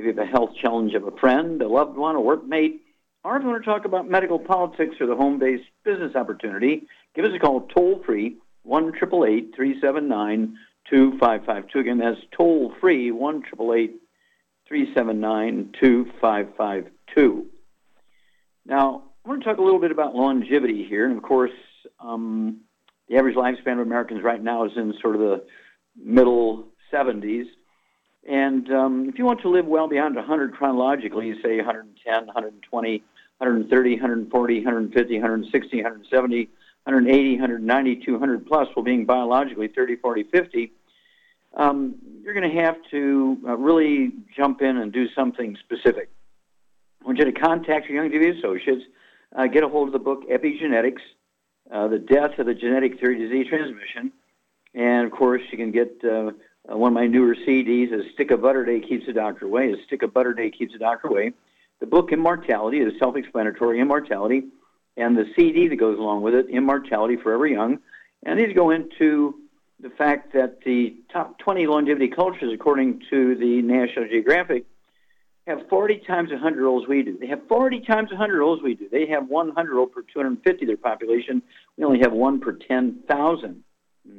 if you have a health challenge of a friend, a loved one, a workmate, or if you want to talk about medical politics or the home-based business opportunity, give us a call toll-free, 1 379 2552 Again, that's toll-free, 1 379 2552 Now, I want to talk a little bit about longevity here. And of course, um, the average lifespan of Americans right now is in sort of the middle 70s. And um, if you want to live well beyond 100 chronologically, you say 110, 120, 130, 140, 150, 160, 170, 180, 190, 200 plus, while being biologically 30, 40, 50, um, you're going to have to uh, really jump in and do something specific. I want you to contact your Youngevity associates, uh, get a hold of the book Epigenetics, uh, The Death of the Genetic Theory Disease Transmission. And of course, you can get uh, uh, one of my newer CDs, is Stick of Butter Day Keeps the Doctor Away. A Stick of Butter Day Keeps the Doctor Away. The book Immortality is self explanatory Immortality. And the CD that goes along with it, Immortality Forever Young. And these go into the fact that the top 20 longevity cultures, according to the National Geographic, have 40 times 100 olds we do. They have 40 times 100 olds we do. They have 100 old per 250 their population. We only have one per 10,000.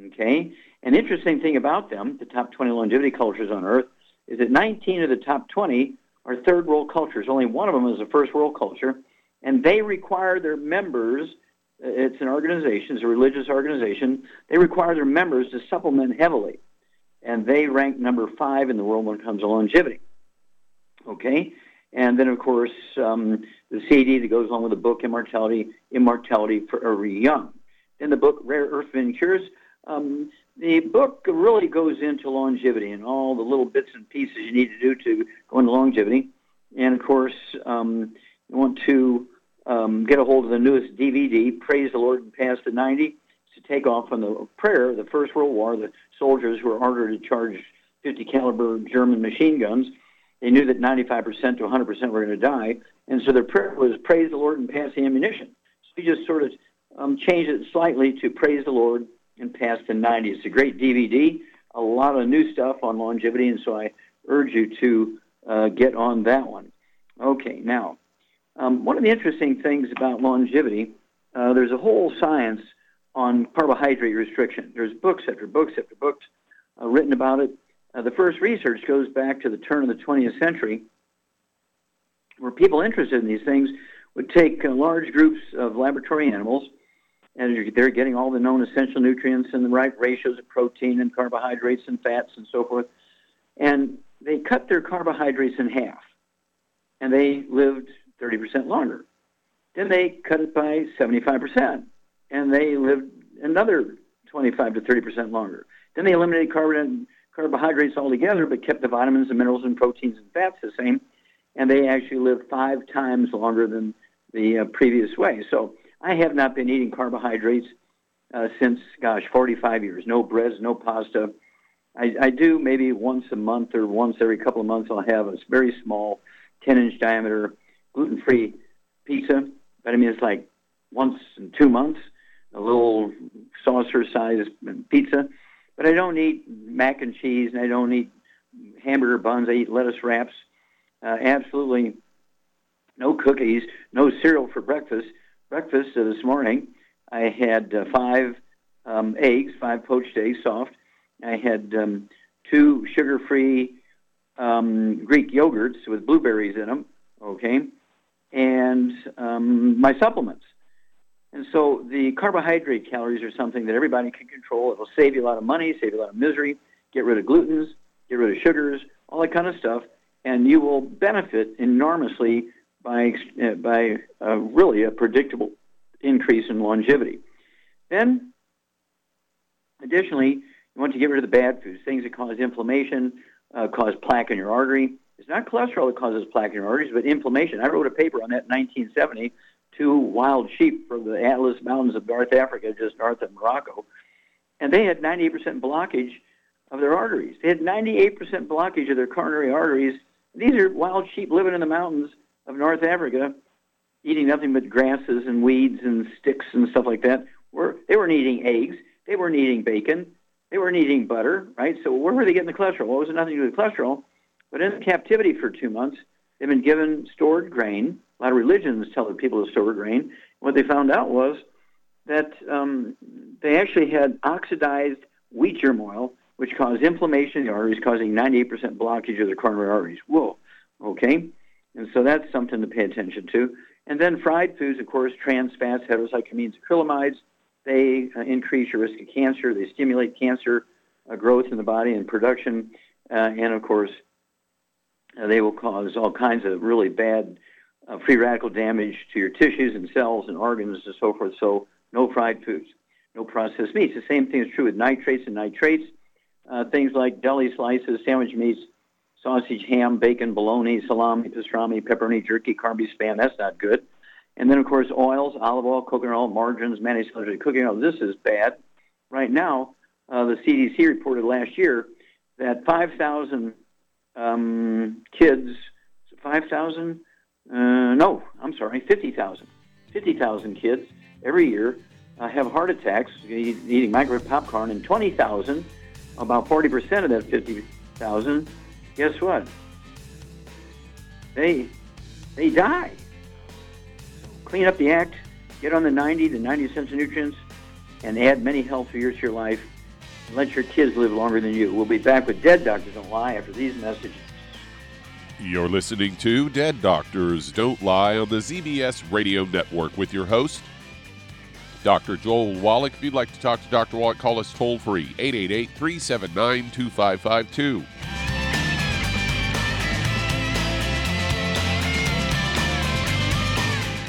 Okay? An interesting thing about them, the top 20 longevity cultures on Earth, is that 19 of the top 20 are third world cultures. Only one of them is a first world culture, and they require their members it's an organization, it's a religious organization. They require their members to supplement heavily, and they rank number five in the world when it comes to longevity. Okay, and then of course um, the CD that goes along with the book Immortality, Immortality Forever Young. Then the book Rare Earth Cures. Um, the book really goes into longevity and all the little bits and pieces you need to do to go into longevity. And of course, um, you want to um, get a hold of the newest DVD, Praise the Lord and Pass the 90, to take off on the prayer of the First World War. The soldiers were ordered to charge 50 caliber German machine guns. They knew that 95% to 100% were going to die, and so their prayer was Praise the Lord and pass the ammunition. So he just sort of um, changed it slightly to Praise the Lord and pass the 90. It's a great DVD, a lot of new stuff on longevity, and so I urge you to uh, get on that one. Okay, now um, one of the interesting things about longevity, uh, there's a whole science on carbohydrate restriction. There's books after books after books uh, written about it. Uh, the first research goes back to the turn of the 20th century, where people interested in these things would take uh, large groups of laboratory animals, and they're getting all the known essential nutrients and the right ratios of protein and carbohydrates and fats and so forth, and they cut their carbohydrates in half, and they lived 30% longer. Then they cut it by 75%, and they lived another 25 to 30% longer. Then they eliminated carbon carbohydrates altogether, but kept the vitamins and minerals and proteins and fats the same, and they actually lived five times longer than the uh, previous way. So I have not been eating carbohydrates uh, since, gosh, 45 years. No breads, no pasta. I, I do maybe once a month or once every couple of months. I'll have a very small, 10-inch diameter gluten-free pizza, but I mean it's like once in two months, a little saucer-sized pizza. But I don't eat mac and cheese, and I don't eat hamburger buns. I eat lettuce wraps. Uh, absolutely no cookies, no cereal for breakfast. Breakfast this morning, I had uh, five um, eggs, five poached eggs, soft, I had um, two sugar-free um, Greek yogurts with blueberries in them, okay, and um, my supplements. And so the carbohydrate calories are something that everybody can control. It'll save you a lot of money, save you a lot of misery, get rid of glutens, get rid of sugars, all that kind of stuff, and you will benefit enormously by by really a predictable increase in longevity. Then, additionally, you want to get rid of the bad foods, things that cause inflammation, uh, cause plaque in your artery. It's not cholesterol that causes plaque in your arteries, but inflammation. I wrote a paper on that in 1970. Two wild sheep from the Atlas Mountains of North Africa, just north of Morocco, and they had 98% blockage of their arteries. They had 98% blockage of their coronary arteries. These are wild sheep living in the mountains of North Africa, eating nothing but grasses and weeds and sticks and stuff like that. Were they weren't eating eggs, they weren't eating bacon, they weren't eating butter, right? So where were they getting the cholesterol? Well, it was nothing to do with cholesterol. But in captivity for two months, they've been given stored grain. A lot of religions tell the people to store grain. What they found out was that um, they actually had oxidized wheat germ oil, which caused inflammation in the arteries, causing 98% blockage of the coronary arteries. Whoa, okay? And so that's something to pay attention to. And then fried foods, of course, trans fats, heterocyclamines, acrylamides, they uh, increase your risk of cancer. They stimulate cancer uh, growth in the body and production. Uh, and of course, uh, they will cause all kinds of really bad uh, free radical damage to your tissues and cells and organs and so forth. So, no fried foods, no processed meats. The same thing is true with nitrates and nitrates. Uh, things like deli slices, sandwich meats, sausage, ham, bacon, bologna, salami, pastrami, pepperoni, jerky, beef, spam. That's not good. And then, of course, oils, olive oil, coconut oil, margarines, mayonnaise, cooking oil. This is bad. Right now, uh, the CDC reported last year that 5,000 um, kids, 5,000, uh, no, I'm sorry, 50,000, 50,000 kids every year uh, have heart attacks eating microwave popcorn, and 20,000, about 40% of that 50,000, guess what? They they die. Clean up the act, get on the 90 to 90 cents of nutrients, and add many healthy years to your life. And let your kids live longer than you. We'll be back with Dead Doctors Don't Lie after these messages. You're listening to Dead Doctors Don't Lie on the ZBS Radio Network with your host, Dr. Joel Wallach. If you'd like to talk to Dr. Wallach, call us toll free 888 379 2552.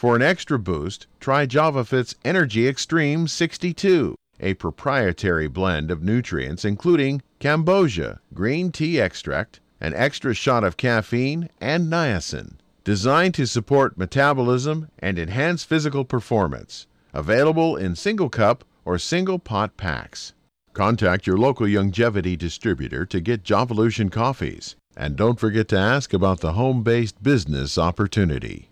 For an extra boost, try JavaFit's Energy Extreme 62, a proprietary blend of nutrients including cambogia, green tea extract, an extra shot of caffeine, and niacin, designed to support metabolism and enhance physical performance. Available in single cup or single pot packs. Contact your local Youngevity distributor to get Javalution coffees. And don't forget to ask about the home based business opportunity.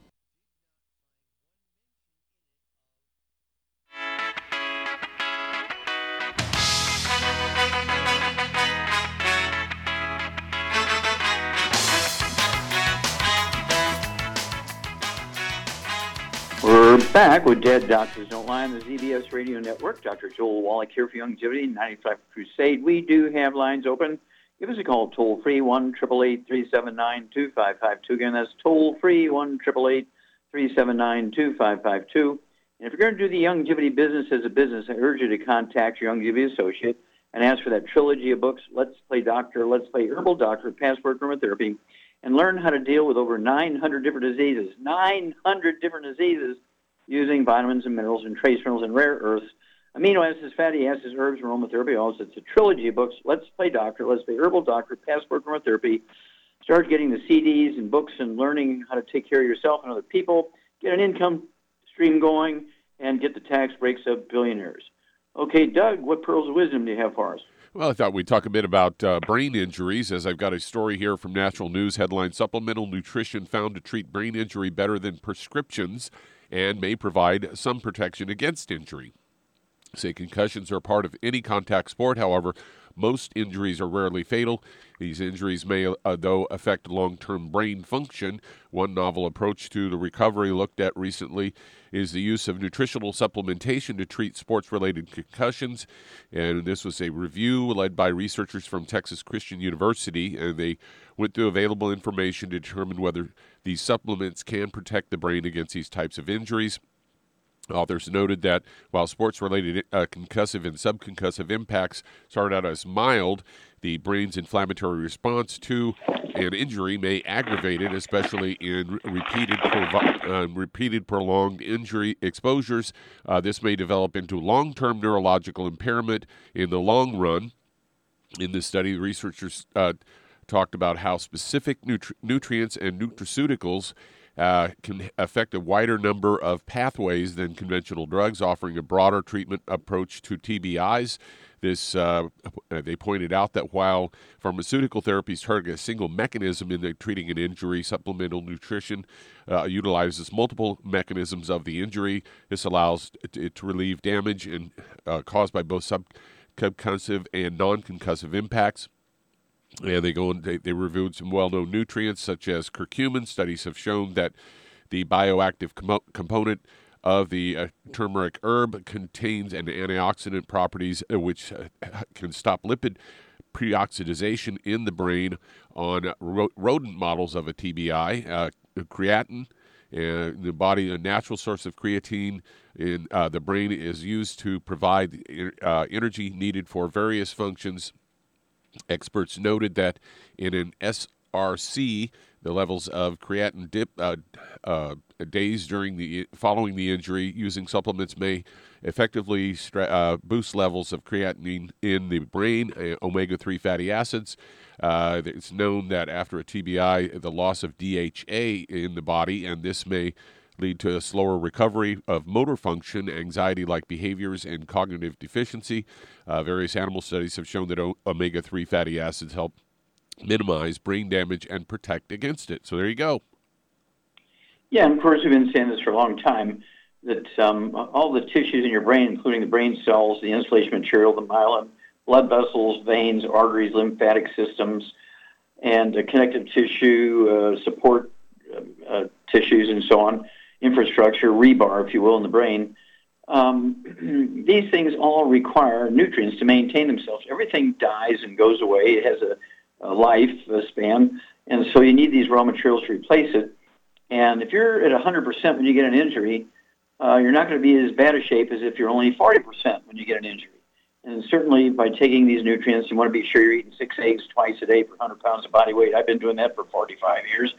We're back with Dead Doctors Don't Lie on the ZBS Radio Network. Dr. Joel Wallach here for Youngevity 95 Crusade. We do have lines open. Give us a call toll free 1 379 2552. Again, that's toll free 1 379 2552. And if you're going to do the Youngevity business as a business, I urge you to contact your Youngevity associate and ask for that trilogy of books, Let's Play Doctor, Let's Play Herbal Doctor, Passport Aromatherapy, and learn how to deal with over 900 different diseases. 900 different diseases using vitamins and minerals and trace minerals and rare earths, amino acids, fatty acids, herbs, and aromatherapy. Also, it's a trilogy of books. Let's Play Doctor, Let's Play Herbal Doctor, Passport Aromatherapy. Start getting the CDs and books and learning how to take care of yourself and other people. Get an income stream going and get the tax breaks of billionaires. Okay, Doug, what pearls of wisdom do you have for us? Well, I thought we'd talk a bit about uh, brain injuries, as I've got a story here from National News headline Supplemental nutrition found to treat brain injury better than prescriptions and may provide some protection against injury. Say concussions are part of any contact sport, however, most injuries are rarely fatal. These injuries may, uh, though, affect long term brain function. One novel approach to the recovery looked at recently is the use of nutritional supplementation to treat sports related concussions. And this was a review led by researchers from Texas Christian University, and they went through available information to determine whether these supplements can protect the brain against these types of injuries. Authors noted that while sports related uh, concussive and subconcussive impacts start out as mild, the brain's inflammatory response to an injury may aggravate it, especially in repeated, uh, repeated prolonged injury exposures. Uh, this may develop into long term neurological impairment in the long run. In this study, researchers uh, talked about how specific nutri- nutrients and nutraceuticals uh, can affect a wider number of pathways than conventional drugs, offering a broader treatment approach to TBIs. This uh, they pointed out that while pharmaceutical therapies target a single mechanism in treating an injury, supplemental nutrition uh, utilizes multiple mechanisms of the injury. This allows it to relieve damage and uh, caused by both subconcussive and non-concussive impacts. And they go and they, they reviewed some well-known nutrients such as curcumin. Studies have shown that the bioactive com- component of the uh, turmeric herb contains an antioxidant properties uh, which uh, can stop lipid peroxidation in the brain on ro- rodent models of a TBI. Uh, creatine, in the body, a natural source of creatine in uh, the brain is used to provide energy needed for various functions Experts noted that in an SRC, the levels of creatine dip uh, uh, days during the following the injury using supplements may effectively stra- uh, boost levels of creatinine in the brain, uh, omega-3 fatty acids. Uh, it's known that after a TBI, the loss of DHA in the body, and this may lead to a slower recovery of motor function, anxiety like behaviors, and cognitive deficiency. Uh, various animal studies have shown that omega 3 fatty acids help minimize brain damage and protect against it. So there you go. Yeah, and of course, we've been saying this for a long time that um, all the tissues in your brain, including the brain cells, the insulation material, the myelin, blood vessels, veins, arteries, lymphatic systems, and uh, connective tissue, uh, support uh, uh tissues, and so on, infrastructure, rebar, if you will, in the brain. Um, these things all require nutrients to maintain themselves. Everything dies and goes away. It has a, a life a span, and so you need these raw materials to replace it. And if you're at 100% when you get an injury, uh, you're not going to be as bad a shape as if you're only 40% when you get an injury. And certainly by taking these nutrients, you want to be sure you're eating six eggs twice a day per 100 pounds of body weight. I've been doing that for 45 years.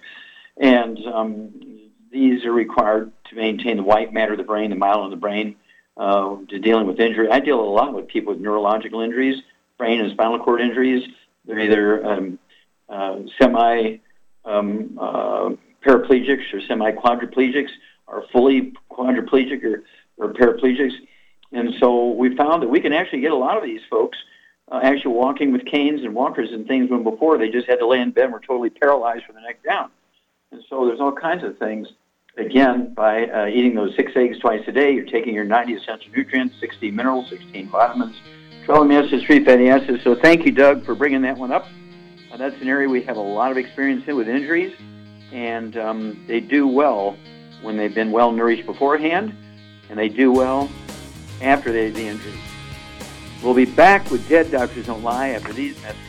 And um, these are required to maintain the white matter of the brain, the myelin of the brain, uh, to dealing with injury. I deal a lot with people with neurological injuries, brain and spinal cord injuries. They're either um, uh, semi um, uh, paraplegics or semi quadriplegics, or fully quadriplegic or, or paraplegics. And so we found that we can actually get a lot of these folks uh, actually walking with canes and walkers and things when before they just had to lay in bed and were totally paralyzed from the neck down. And so there's all kinds of things. Again, by uh, eating those six eggs twice a day, you're taking your 90 essential nutrients, 60 minerals, 16 vitamins, 12 amino acids, 3 fatty acids. So thank you, Doug, for bringing that one up. Uh, that's an area we have a lot of experience in with injuries, and um, they do well when they've been well nourished beforehand, and they do well after they have the injury. We'll be back with Dead Doctors Don't Lie after these messages.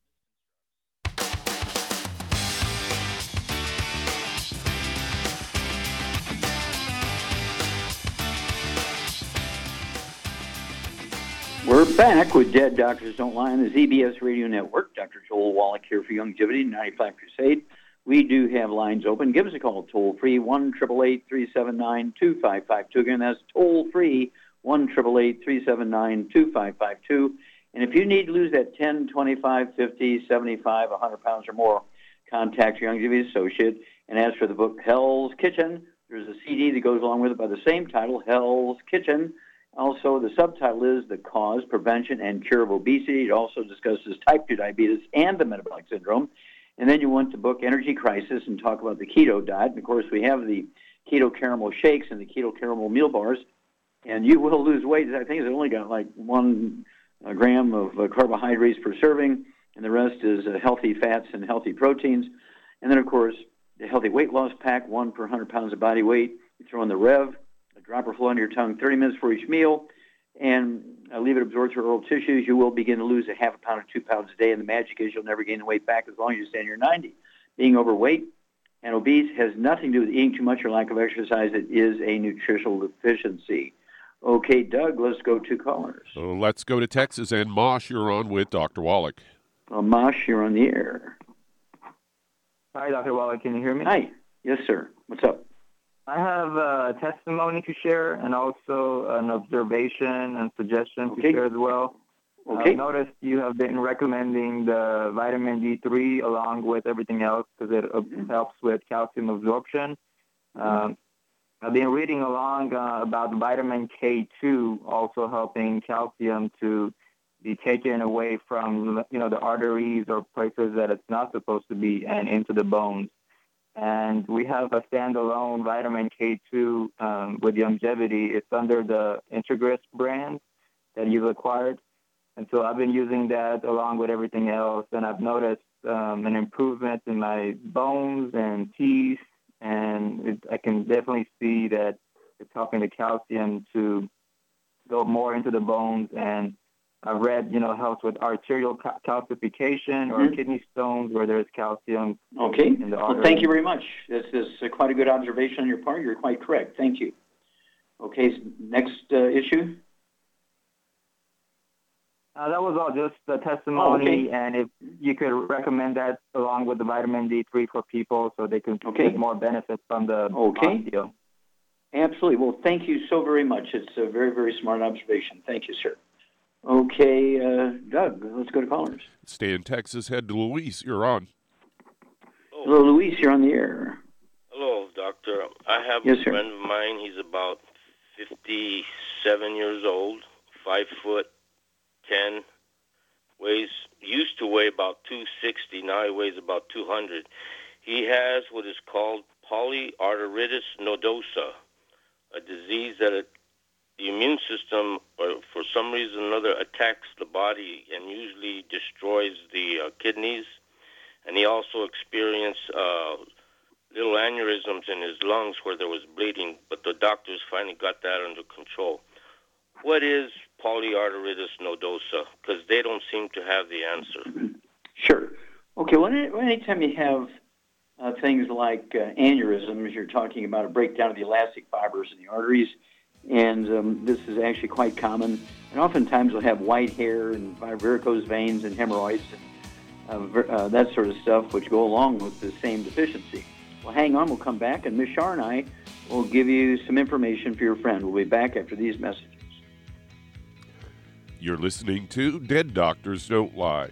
We're back with Dead Doctors Don't Lie on the ZBS Radio Network. Dr. Joel Wallach here for Youngevity 95 Crusade. We do have lines open. Give us a call toll free 1 379 2552. Again, that's toll free 1 379 2552. And if you need to lose that 10, 25, 50, 75, 100 pounds or more, contact your Youngevity associate. And as for the book Hell's Kitchen, there's a CD that goes along with it by the same title, Hell's Kitchen. Also, the subtitle is The Cause, Prevention, and Cure of Obesity. It also discusses type 2 diabetes and the metabolic syndrome. And then you want to book Energy Crisis and talk about the keto diet. And of course, we have the keto caramel shakes and the keto caramel meal bars. And you will lose weight. I think it's only got like one uh, gram of uh, carbohydrates per serving, and the rest is uh, healthy fats and healthy proteins. And then, of course, the healthy weight loss pack, one per 100 pounds of body weight. You throw in the Rev, a dropper flow under your tongue 30 minutes for each meal. and uh, leave it absorb through oral tissues, you will begin to lose a half a pound or two pounds a day. And the magic is you'll never gain the weight back as long as you stay in your 90. Being overweight and obese has nothing to do with eating too much or lack of exercise. It is a nutritional deficiency. Okay, Doug, let's go to callers. So let's go to Texas. And Mosh, you're on with Dr. Wallach. Uh, Mosh, you're on the air. Hi, Dr. Wallach. Can you hear me? Hi. Yes, sir. What's up? I have a testimony to share and also an observation and suggestion Okay. to share as well. Okay. I've noticed you have been recommending the vitamin D3 along with everything else because it uh, helps with calcium absorption. Um, I've been reading along uh, about vitamin K2 also helping calcium to be taken away from you know the arteries or places that it's not supposed to be and into the bones. And we have a standalone vitamin K2 um, with Youngevity. It's under the Integris brand that you've acquired. And so I've been using that along with everything else, and I've noticed um, an improvement in my bones and teeth, and it, I can definitely see that it's helping the calcium to go more into the bones. And I've read, you know, helps with arterial calcification or Mhm. kidney stones where there's calcium. Okay. in the Well, thank you very much. This is uh, quite a good observation on your part. You're quite correct. Thank you. Okay, next uh, issue. Uh, that was all just the testimony, okay. and if you could recommend that along with the vitamin D3 for people so they can Okay. get more benefits from the Okay. osteo. Absolutely. Well, thank you so very much. It's a very, very smart observation. Thank you, sir. Okay, uh, Doug, let's go to callers. Stay in Texas. Head to Luis. You're on. Hello, Luis. You're on the air. Hello, doctor. I have Yes, a sir. friend of mine. He's about 57 years old, five foot 10, weighs used to weigh about 260. Now he weighs about 200. He has what is called polyarteritis nodosa, a disease that it, the immune system, or for some reason or another, attacks the body and usually destroys the uh, kidneys. And he also experienced uh, little aneurysms in his lungs where there was bleeding, but the doctors finally got that under control. What is polyarteritis nodosa? Because they don't seem to have the answer. Sure. Okay, well, anytime you have uh, things like uh, aneurysms, you're talking about a breakdown of the elastic fibers in the arteries, and um, this is actually quite common. And oftentimes they'll have white hair and varicose veins and hemorrhoids and uh, uh, that sort of stuff, which go along with the same deficiency. Well, hang on, we'll come back, and Miss Shar and I will give you some information for your friend. We'll be back after these messages. You're listening to Dead Doctors Don't Lie.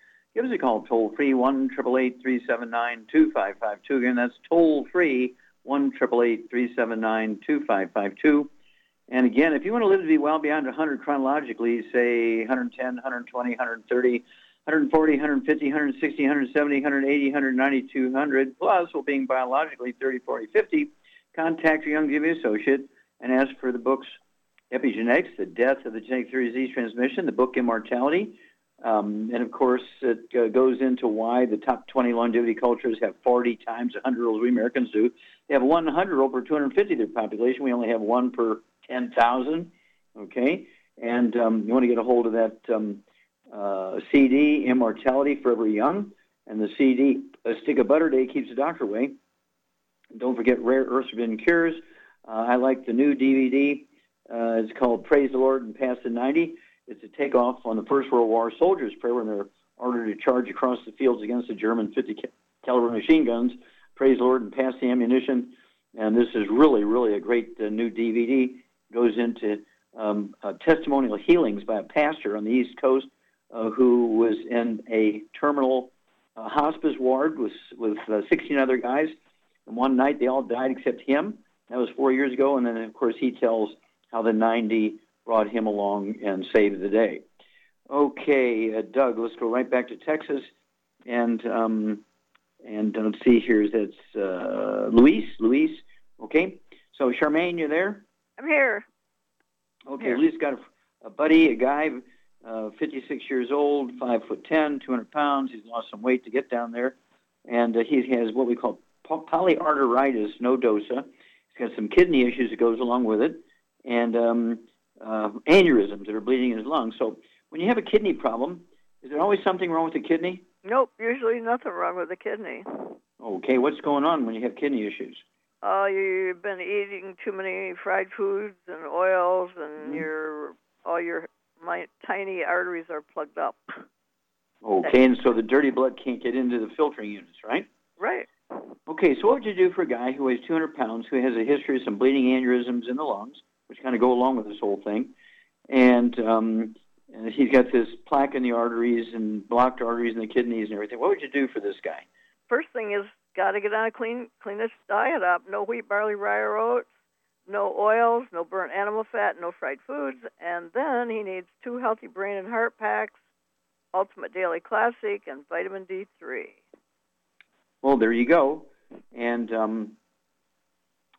Give us a call toll free, 1 379 2552. Again, that's toll free, 1 379 2552. And again, if you want to live to be well beyond 100 chronologically, say 110, 120, 130, 140, 150, 160, 170, 180, 190, 200, plus, well, being biologically 30, 40, 50, contact your Young Youngevity associate and ask for the books Epigenetics, The Death of the Genetic Theory of Disease Transmission, the book Immortality, um, and of course, it uh, goes into why the top 20 longevity cultures have 40 times 100 year olds we Americans do. They have 100 year old per 250 their population. We only have one per 10,000. Okay, and um, you want to get a hold of that um, uh, CD, Immortality Forever Young, and the CD, A Stick of Butter Day Keeps the Doctor Away. Don't forget Rare Earths Forbidden Cures. Uh, I like the new DVD. Uh, it's called Praise the Lord and Pass the 90 it's a takeoff on the First World War soldiers' prayer when they're ordered to charge across the fields against the German 50 caliber machine guns. Praise the Lord and pass the ammunition. And this is really, really a great uh, new DVD. Goes into um, uh, testimonial healings by a pastor on the East Coast uh, who was in a terminal uh, hospice ward with with uh, 16 other guys. And one night they all died except him. That was four years ago. And then of course he tells how the 90 brought him along and saved the day. Okay, uh, Doug, let's go right back to Texas, and um, and let's see here. That's uh, Luis. Luis. Okay. So Charmaine, you're there? I'm here. Okay. Here. Luis got a, a buddy, a guy, uh, 56 years old, five foot ten, 200 pounds. He's lost some weight to get down there, and uh, he has what we call polyarteritis nodosa. He's got some kidney issues that goes along with it, and um, uh, aneurysms that are bleeding in his lungs. So when you have a kidney problem, is there always something wrong with the kidney? Nope, usually nothing wrong with the kidney. Okay, what's going on when you have kidney issues? Uh, you've been eating too many fried foods and oils, and Mm-hmm. your all your my tiny arteries are plugged up. Okay, and so the dirty blood can't get into the filtering units, right? Right. Okay, so what would you do for a guy who weighs 200 pounds, who has a history of some bleeding aneurysms in the lungs, which kind of go along with this whole thing, and, um, and he's got this plaque in the arteries and blocked arteries in the kidneys and everything. What would you do for this guy? First thing is got to get on a clean clean this diet up. No wheat, barley, rye, or oats. No oils, no burnt animal fat, no fried foods, and then he needs two healthy brain and heart packs, Ultimate Daily Classic, and vitamin D3. Well, there you go. And um,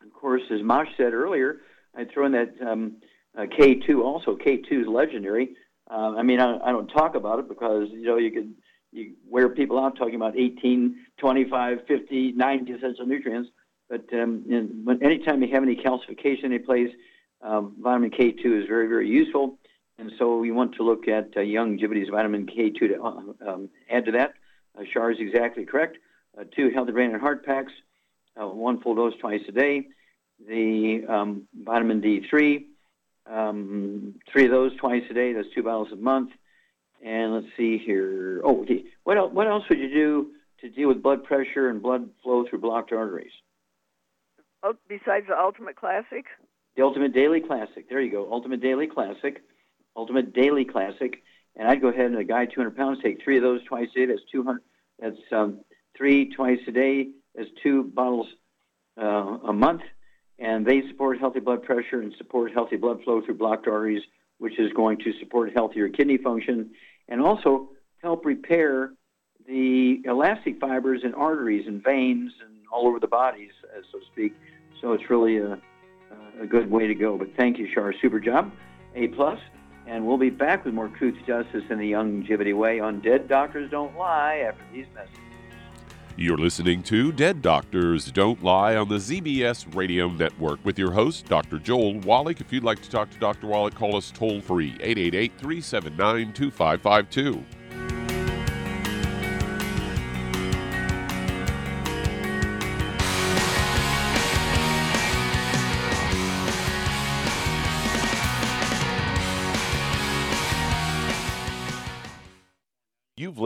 of course, as Mosh said earlier, I throw in that um, uh, K2 also. K2 is legendary. Uh, I mean, I, I don't talk about it because you know you could you wear people out talking about 18, 25, 50, 90 essential nutrients. But um, in, anytime you have any calcification in place, um, vitamin K2 is very, very useful. And so we want to look at uh, Youngevity's vitamin K2 to uh, um, add to that. Uh, Shar is exactly correct. Uh, two healthy brain and heart packs, uh, one full dose twice a day. The um, vitamin D3, um, three of those twice a day. That's two bottles a month. And let's see here. Oh, what else, what else would you do to deal with blood pressure and blood flow through blocked arteries? Oh, besides the Ultimate Classic? The Ultimate Daily Classic. There you go. Ultimate Daily Classic. Ultimate Daily Classic. And I'd go ahead and a guy 200 pounds take three of those twice a day. That's 200. That's um, three twice a day. That's two bottles uh, a month. And they support healthy blood pressure and support healthy blood flow through blocked arteries, which is going to support healthier kidney function and also help repair the elastic fibers in arteries and veins and all over the bodies, so to speak. So it's really a, a good way to go. But thank you, Shar. Super job. A plus. And we'll be back with more truth, justice, and the Youngevity way on Dead Doctors Don't Lie after these messages. You're listening to Dead Doctors Don't Lie on the ZBS Radio Network with your host, Dr. Joel Wallach. If you'd like to talk to Dr. Wallach, call us toll free, 888 379 2552.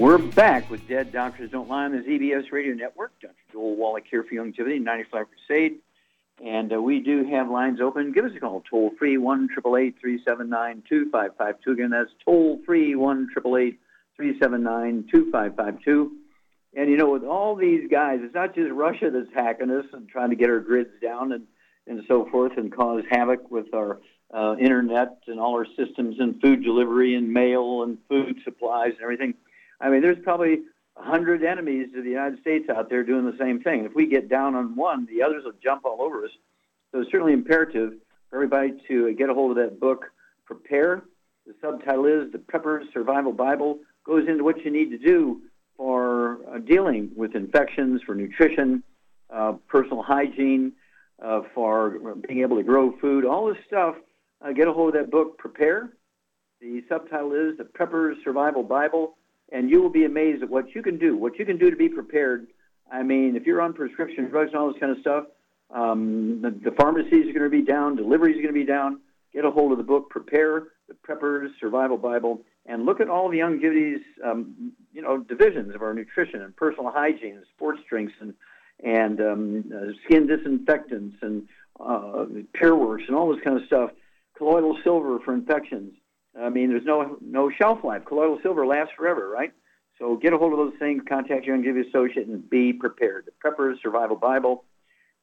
We're back with Dead Doctors Don't Lie on the ZBS Radio Network. Dr. Joel Wallach here for Youngevity, 95 Crusade. And uh, we do have lines open. Give us a call, toll free, 1 379 2552. Again, that's toll free, 1 379 2552. And you know, with all these guys, it's not just Russia that's hacking us and trying to get our grids down and, and so forth and cause havoc with our uh, internet and all our systems and food delivery and mail and food supplies and everything. I mean, there's probably a hundred enemies to the United States out there doing the same thing. If we get down on one, the others will jump all over us. So it's certainly imperative for everybody to get a hold of that book, Prepare. The subtitle is The Prepper's Survival Bible. Goes into what you need to do for uh, dealing with infections, for nutrition, uh, personal hygiene, uh, for being able to grow food, all this stuff. Uh, get a hold of that book, Prepare. The subtitle is The Prepper's Survival Bible, and you will be amazed at what you can do, what you can do to be prepared. I mean, if you're on prescription drugs and all this kind of stuff, um, the, the pharmacies are going to be down, deliveries are going to be down. Get a hold of the book, Prepare, The Prepper's Survival Bible, and look at all the Youngevity's, um, you know, divisions of our nutrition and personal hygiene, and sports drinks, and and um, uh, skin disinfectants and uh, PureWorks and all this kind of stuff. Colloidal silver for infections. I mean, there's no no shelf life. Colloidal silver lasts forever, right? So get a hold of those things. Contact your Youngevity associate and be prepared. The Prepper's Survival Bible.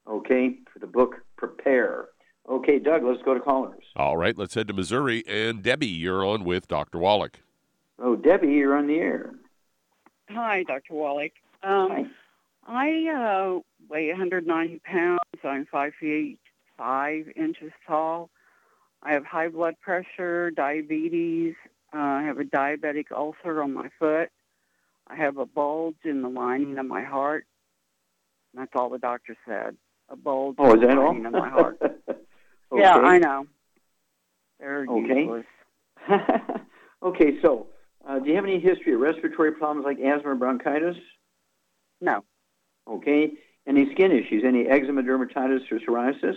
Okay, for the book Prepare. Okay, Doug, let's go to callers. All right, let's head to Missouri. And Debbie, you're on with Dr. Wallach. Oh, Debbie, you're on the air. Hi, Dr. Wallach. Um, Hi. I uh, weigh 190 pounds. I'm five feet five inches tall. I have high blood pressure, diabetes. Uh, I have a diabetic ulcer on my foot. I have a bulge in the lining of my heart. That's all the doctor said. A bulge Oh, in the that all? of my heart. okay. Yeah, I know. They're Okay. useless. okay, so uh, do you have any history of respiratory problems like asthma or bronchitis? No. Okay. Any skin issues? Any eczema, dermatitis, or psoriasis?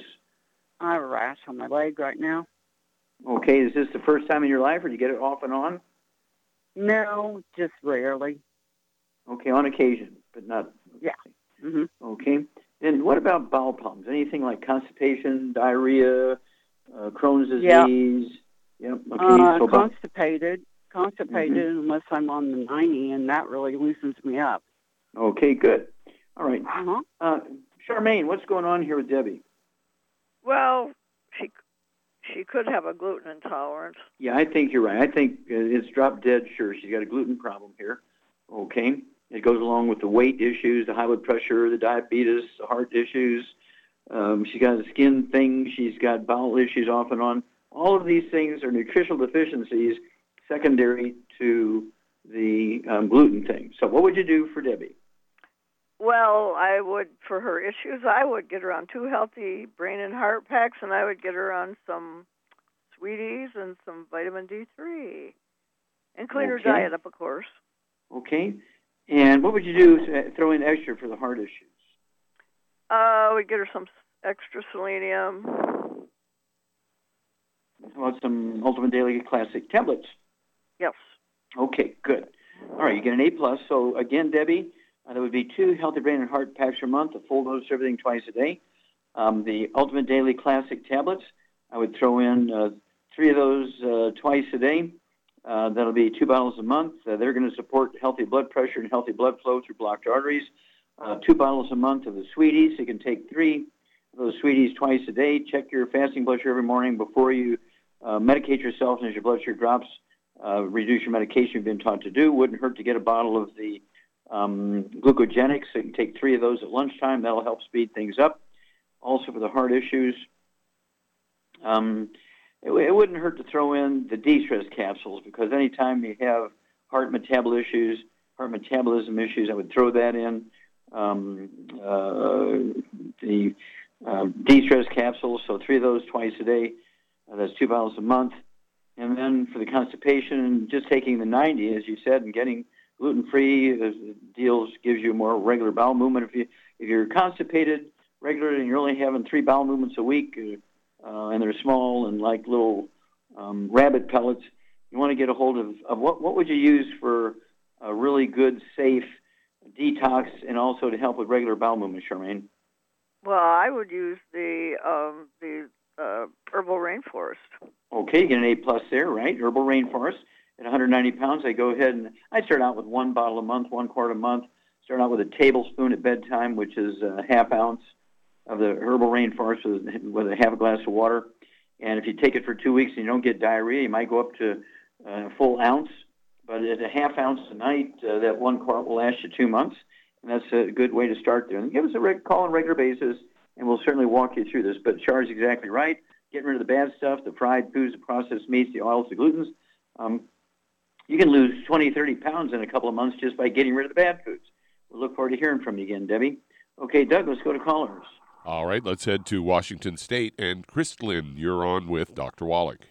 I have a rash on my leg right now. Okay. Is this the first time in your life, or do you get it off and on? No, just rarely. Okay, on occasion, but not. Yeah. hmm Okay. Then what about bowel problems? Anything like constipation, diarrhea, uh, Crohn's Yeah. disease? Yep. Okay. Uh, so bowel- constipated, constipated unless I'm on the 90, and that really loosens me up. okay, good. All right. Uh-huh. Uh, Charmaine, what's going on here with Debbie? Well, she she could have a gluten intolerance. Yeah, I think you're right. I think it's drop dead sure. She's got a gluten problem here. Okay. It goes along with the weight issues, the high blood pressure, the diabetes, the heart issues. Um, she's got a skin thing. She's got bowel issues off and on. All of these things are nutritional deficiencies secondary to the um, gluten thing. So, what would you do for Debbie? Well, I would for her issues. I would get her on two healthy brain and heart packs, and I would get her on some sweeties and some vitamin D3, and clean her diet up, of course. Okay. And what would you do to throw in extra for the heart issues? Uh, we'd get her some extra selenium. How about some Ultimate Daily Classic tablets? Yes. Okay, good. All right, you get an A plus. So again, Debbie, uh, would be two healthy brain and heart packs per month, a full dose of everything twice a day. Um, the Ultimate Daily Classic tablets, I would throw in uh, three of those uh, twice a day. Uh, that'll be two bottles a month. Uh, they're going to support healthy blood pressure and healthy blood flow through blocked arteries. Uh, two bottles a month of the sweeties. You can take three of those sweeties twice a day. Check your fasting blood sugar every morning before you medicate yourself, and as your blood sugar drops, reduce your medication you've been taught to do. Wouldn't hurt to get a bottle of the um, glucogenics. So you can take three of those at lunchtime. That'll help speed things up. Also for the heart issues, um, it, it wouldn't hurt to throw in the de-stress capsules because anytime you have heart metabolism issues, heart metabolism issues, I would throw that in. Um, uh, the um, de-stress capsules, so three of those twice a day. Uh, that's two bottles a month. And then for the constipation, just taking the 90, as you said, and getting gluten-free uh, deals gives you more regular bowel movement. If you if you're constipated regularly and you're only having three bowel movements a week, uh, uh, and they're small and like little um, rabbit pellets, you want to get a hold of, of what what would you use for a really good, safe detox and also to help with regular bowel movement, Charmaine? Well, I would use the um, the uh, herbal rainforest. Okay, you get an A plus there, right? Herbal Rainforest at 190 pounds. I go ahead and I start out with one bottle a month, one quart a month. Start out with a tablespoon at bedtime, which is a half ounce of the Herbal Rainforest with, with a half a glass of water. And if you take it for two weeks and you don't get diarrhea, you might go up to uh, a full ounce. But at a half ounce a night, uh, that one quart will last you two months. And that's a good way to start there. And give us a reg- call on a regular basis, and we'll certainly walk you through this. But Char's exactly right. Getting rid of the bad stuff, the fried foods, the processed meats, the oils, the glutens. Um, you can lose 20, 30 pounds in a couple of months just by getting rid of the bad foods. We'll look forward to hearing from you again, Debbie. Okay, Doug, let's go to callers. All right, let's head to Washington State. And Kristlyn, you're on with Dr. Wallach.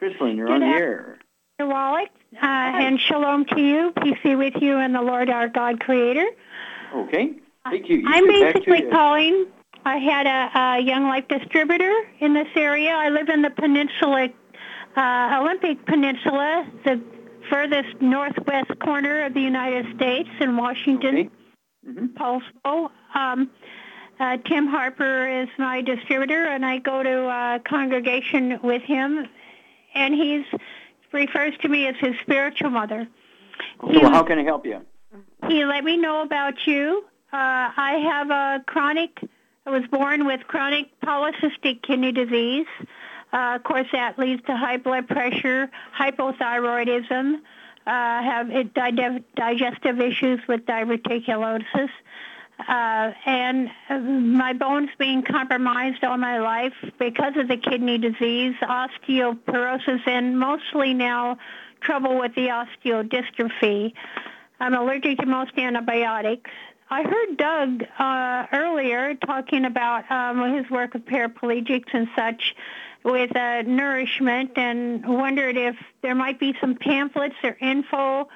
Kristlyn, you're on the air. Mr. Wallach, uh, and shalom to you. Peace be with you and the Lord our God Creator. Okay. Thank you. you I'm get back to basically you. calling. I had a, a Young Life distributor in this area. I live in the peninsula, uh, Olympic Peninsula, the furthest northwest corner of the United States in Washington, Poulsbo. Um, uh, Tim Harper is my distributor, and I go to uh, congregation with him, and he's refers to me as his spiritual mother. Okay, well, how can I help you? He let me know about you. Uh, I have a chronic, I was born with chronic polycystic kidney disease. Uh, of course, that leads to high blood pressure, hypothyroidism, uh, have it, dig- digestive issues with diverticulosis, uh, and uh, my bones being compromised all my life because of the kidney disease, osteoporosis, and mostly now trouble with the osteodystrophy. I'm allergic to most antibiotics. I heard Doug uh, earlier talking about um, his work with paraplegics and such with uh, nourishment and wondered if there might be some pamphlets or info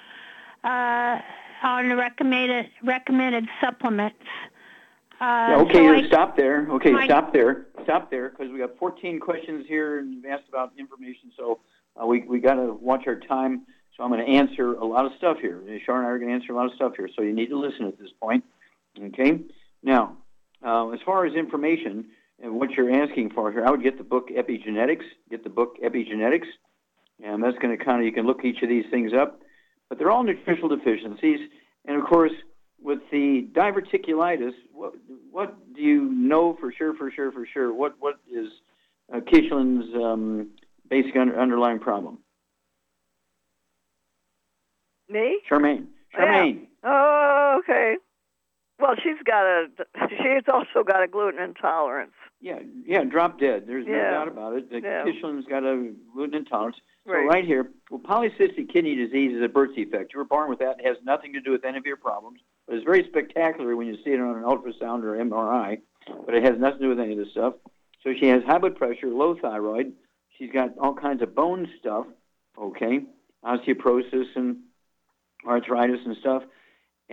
uh, on recommended recommended supplements. Uh, Yeah, okay, so I- stop there. Okay, my- stop there. Stop there, because we got 14 questions here, and you've asked about information, so uh, we we got to watch our time. So I'm going to answer a lot of stuff here. Sharon and I are going to answer a lot of stuff here, so you need to listen at this point. Okay. Now, uh, as far as information and what you're asking for here, I would get the book Epigenetics. Get the book Epigenetics, and that's going to kind of you can look each of these things up. But they're all nutritional deficiencies, and of course, with the diverticulitis, what what do you know for sure, for sure, for sure? What what is uh, Kishlin's um, basic under, underlying problem? Me? Charmaine. Yeah. Charmaine. Okay. Well, she's got a. She's also got a gluten intolerance. Yeah, yeah, drop dead. There's Yeah. no doubt about it. The Yeah. Kishlin's got a gluten intolerance. So Right. right here, well, polycystic kidney disease is a birth defect. You were born with that. It has nothing to do with any of your problems. But it's very spectacular when you see it on an ultrasound or MRI. But it has nothing to do with any of this stuff. So she has high blood pressure, low thyroid. She's got all kinds of bone stuff. Okay, osteoporosis and arthritis and stuff,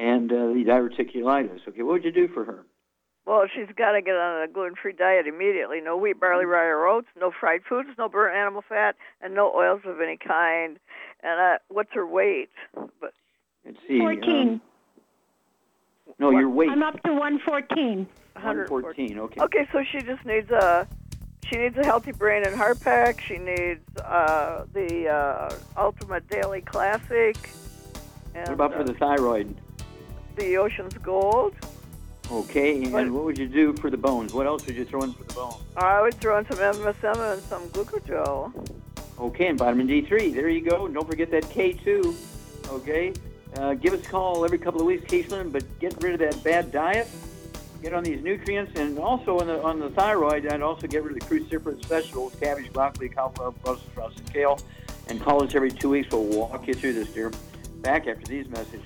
and uh, the diverticulitis. Okay, what would you do for her? Well, she's got to get on a gluten-free diet immediately. No wheat, barley, rye, or oats. No fried foods. No burnt animal fat, and no oils of any kind. And uh, what's her weight? But Let's see. Fourteen. um, no, your weight. I'm up to 114. 114. Okay. Okay, so she just needs a she needs a healthy brain and heart pack. She needs uh, the uh, Ultimate Daily Classic. And, What about for uh, the thyroid? The Ocean's Gold? Okay, and What- what would you do for the bones? What else would you throw in for the bones? I would throw in some MSM and some glucogel. Okay, and vitamin D3. There you go. Don't forget that K2. Okay, uh, give us a call every couple of weeks, Keishlin, but get rid of that bad diet. Get on these nutrients, and also on the on the thyroid, I'd also get rid of the cruciferous vegetables: cabbage, broccoli, cauliflower, Brussels sprouts, and kale. And call us every two weeks. We'll walk you through this, dear. Back after these messages.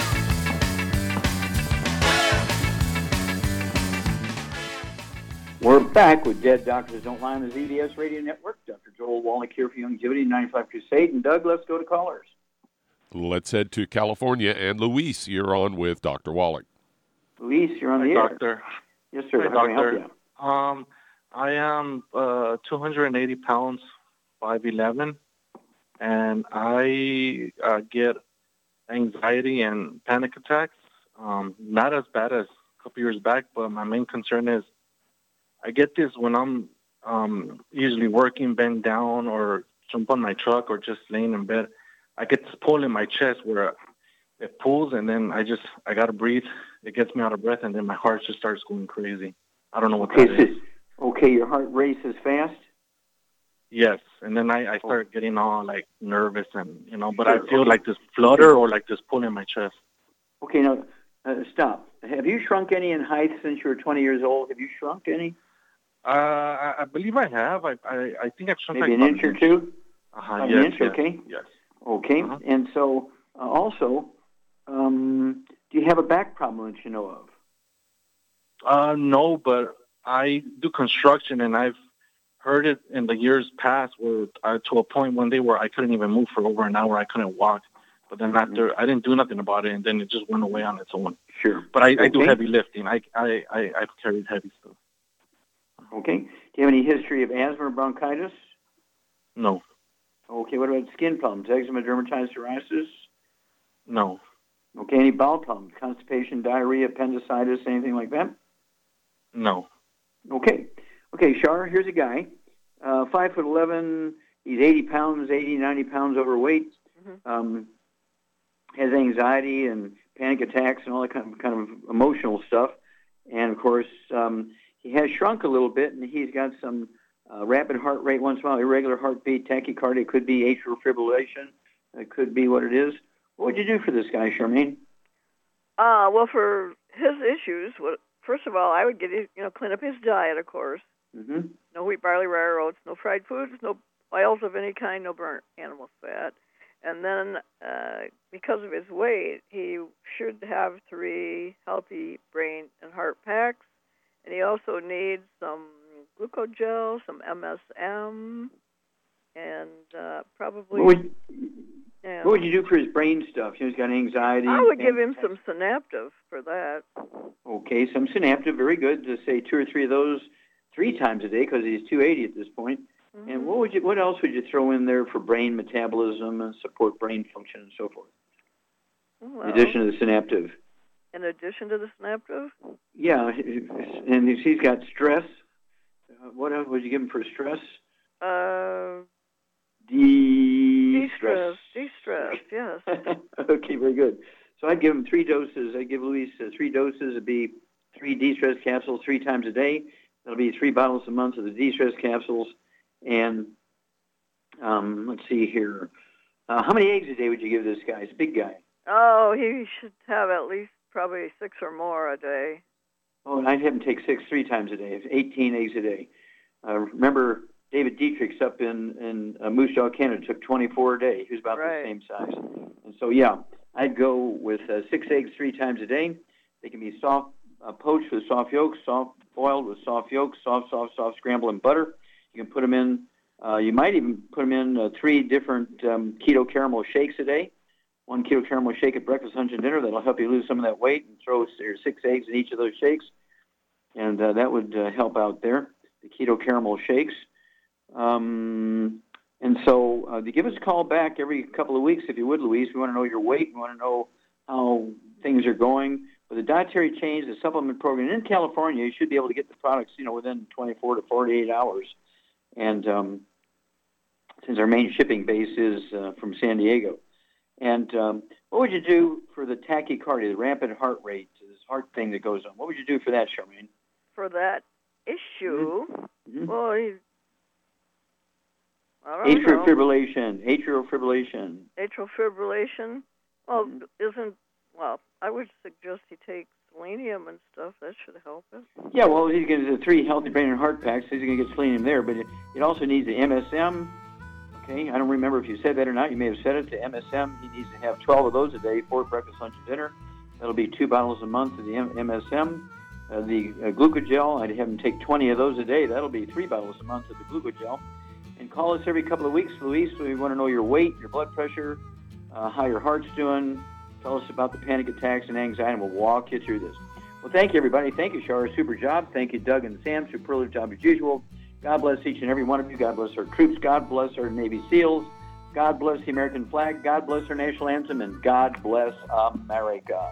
We're back with Dead Doctors Don't Lie on the ZBS Radio Network. Dr. Joel Wallach here for Youngevity 95 Crusade. And Doug, let's go to callers. Let's head to California. And Luis, you're on with Dr. Wallach. Luis, you're on Hi, the air. doctor. Yes, sir. Hi, How can I help doctor. Um, I am uh, 280 pounds, 5'11", and I uh, get anxiety and panic attacks. Um, not as bad as a couple years back, but my main concern is I get this when I'm um, usually working, bent down, or jump on my truck, or just laying in bed. I get this pull in my chest where it pulls, and then I just I gotta breathe. It gets me out of breath, and then my heart just starts going crazy. I don't know what Okay, that is. okay, your heart races fast. Yes, and then I, I start getting all like nervous and you know, but I feel like this flutter or like this pull in my chest. Okay, now uh, stop. Have you shrunk any in height since you were 20 years old? Have you shrunk any? Uh, I, I believe I have. I I, I think I've shrunk Maybe an inch or two? Uh-huh, yes, an inch, yes, okay? Yes. Okay, and so uh, also, um, do you have a back problem that you know of? Uh, no, but I do construction, and I've heard it in the years past where uh, to a point one day where I couldn't even move for over an hour. I couldn't walk. But then after I didn't do nothing about it, and then it just went away on its own. Sure. But I, I do heavy lifting. I I I I've carried heavy stuff. Okay. Do you have any history of asthma or bronchitis? No, Okay, what about skin problems? Eczema, dermatitis, psoriasis? no, Okay, any bowel problems? Constipation, diarrhea, appendicitis, anything like that? no. Okay. Okay, Shar, here's a guy, uh, five foot eleven. He's eighty pounds, 80, 90 pounds overweight. Um, has anxiety and panic attacks and all that kind of kind of emotional stuff. And of course, um, he has shrunk a little bit, and he's got some uh, rapid heart rate once in a while, irregular heartbeat, tachycardia. It could be atrial fibrillation. It could be what it is. What would you do for this guy, Charmaine? Uh, well, for his issues, what, first of all, I would get his, you know, clean up his diet, of course. Mm-hmm. No wheat, barley, rye, oats, no fried foods, no oils of any kind, no burnt animal fat. And then, uh, because of his weight, he should have three healthy brain and heart packs. And he also needs some glucogel, some MSM, and uh, probably. What would, yeah. what would you do for his brain stuff? You know, he's got anxiety. I would give him some Synaptive for that. Okay, some Synaptive, very good. To say two or three of those three times a day because he's 280 at this point. And what would you? What else would you throw in there for brain metabolism and support brain function and so forth? Well, In addition to the synaptive. In addition to the synaptive, Yeah, and he's got stress, uh, what else would you give him for stress? uh, De-stress. de-stress, de-stress, yes. okay, very good. So I'd give him three doses. I'd give Luis uh, three doses. It'd be three de-stress capsules three times a day. That'll be three bottles a month of the de-stress capsules. And um, let's see here. Uh, how many eggs a day would you give this guy? He's a big guy. Oh, he should have at least probably six or more a day. Oh, and I'd have him take six three times a day. It's 18 eggs a day. Uh, remember, David Dietrich's up in, in uh, Moose Jaw, Canada, took 24 a day. He was about Right. the same size. And so, yeah, I'd go with uh, six eggs three times a day. They can be soft uh, poached with soft yolks, soft boiled with soft yolks, soft, soft, soft scrambled in butter. You can put them in, uh, you might even put them in uh, three different um, keto caramel shakes a day. One keto caramel shake at breakfast, lunch, and dinner. That'll help you lose some of that weight and throw or six eggs in each of those shakes. And uh, that would uh, help out there, the keto caramel shakes. Um, and so uh, give us a call back every couple of weeks, if you would, Louise. We want to know your weight. We want to know how things are going. With the dietary change, the supplement program in California, you should be able to get the products, you know, within 24 to 48 hours. And um, since our main shipping base is uh, from San Diego. And um, what would you do for the tachycardia, the rampant heart rate, this heart thing that goes on? What would you do for that, Charmaine? For that issue, Mhm. well, he, I don't know. Atrial fibrillation, atrial fibrillation. Atrial fibrillation. Well, Mm-hmm. isn't well? I would suggest he take selenium and stuff. That should help him. Yeah, well, he's going to the three healthy brain and heart packs. He's going to get selenium there, but it, it also needs the MSM. Okay, I don't remember if you said that or not. You may have said it. to MSM, he needs to have 12 of those a day, four breakfast, lunch, and dinner. That'll be two bottles a month of the M- MSM. Uh, the uh, glucogel, I'd have him take 20 of those a day. That'll be three bottles a month of the glucogel. And call us every couple of weeks, Luis. We want to know your weight, your blood pressure, uh, how your heart's doing. Tell us about the panic attacks and anxiety, and we'll walk you through this. Well, thank you, everybody. Thank you, Shara. Super job. Thank you, Doug and Sam. Superlative job as usual. God bless each and every one of you. God bless our troops. God bless our Navy SEALs. God bless the American flag. God bless our national anthem. And God bless America.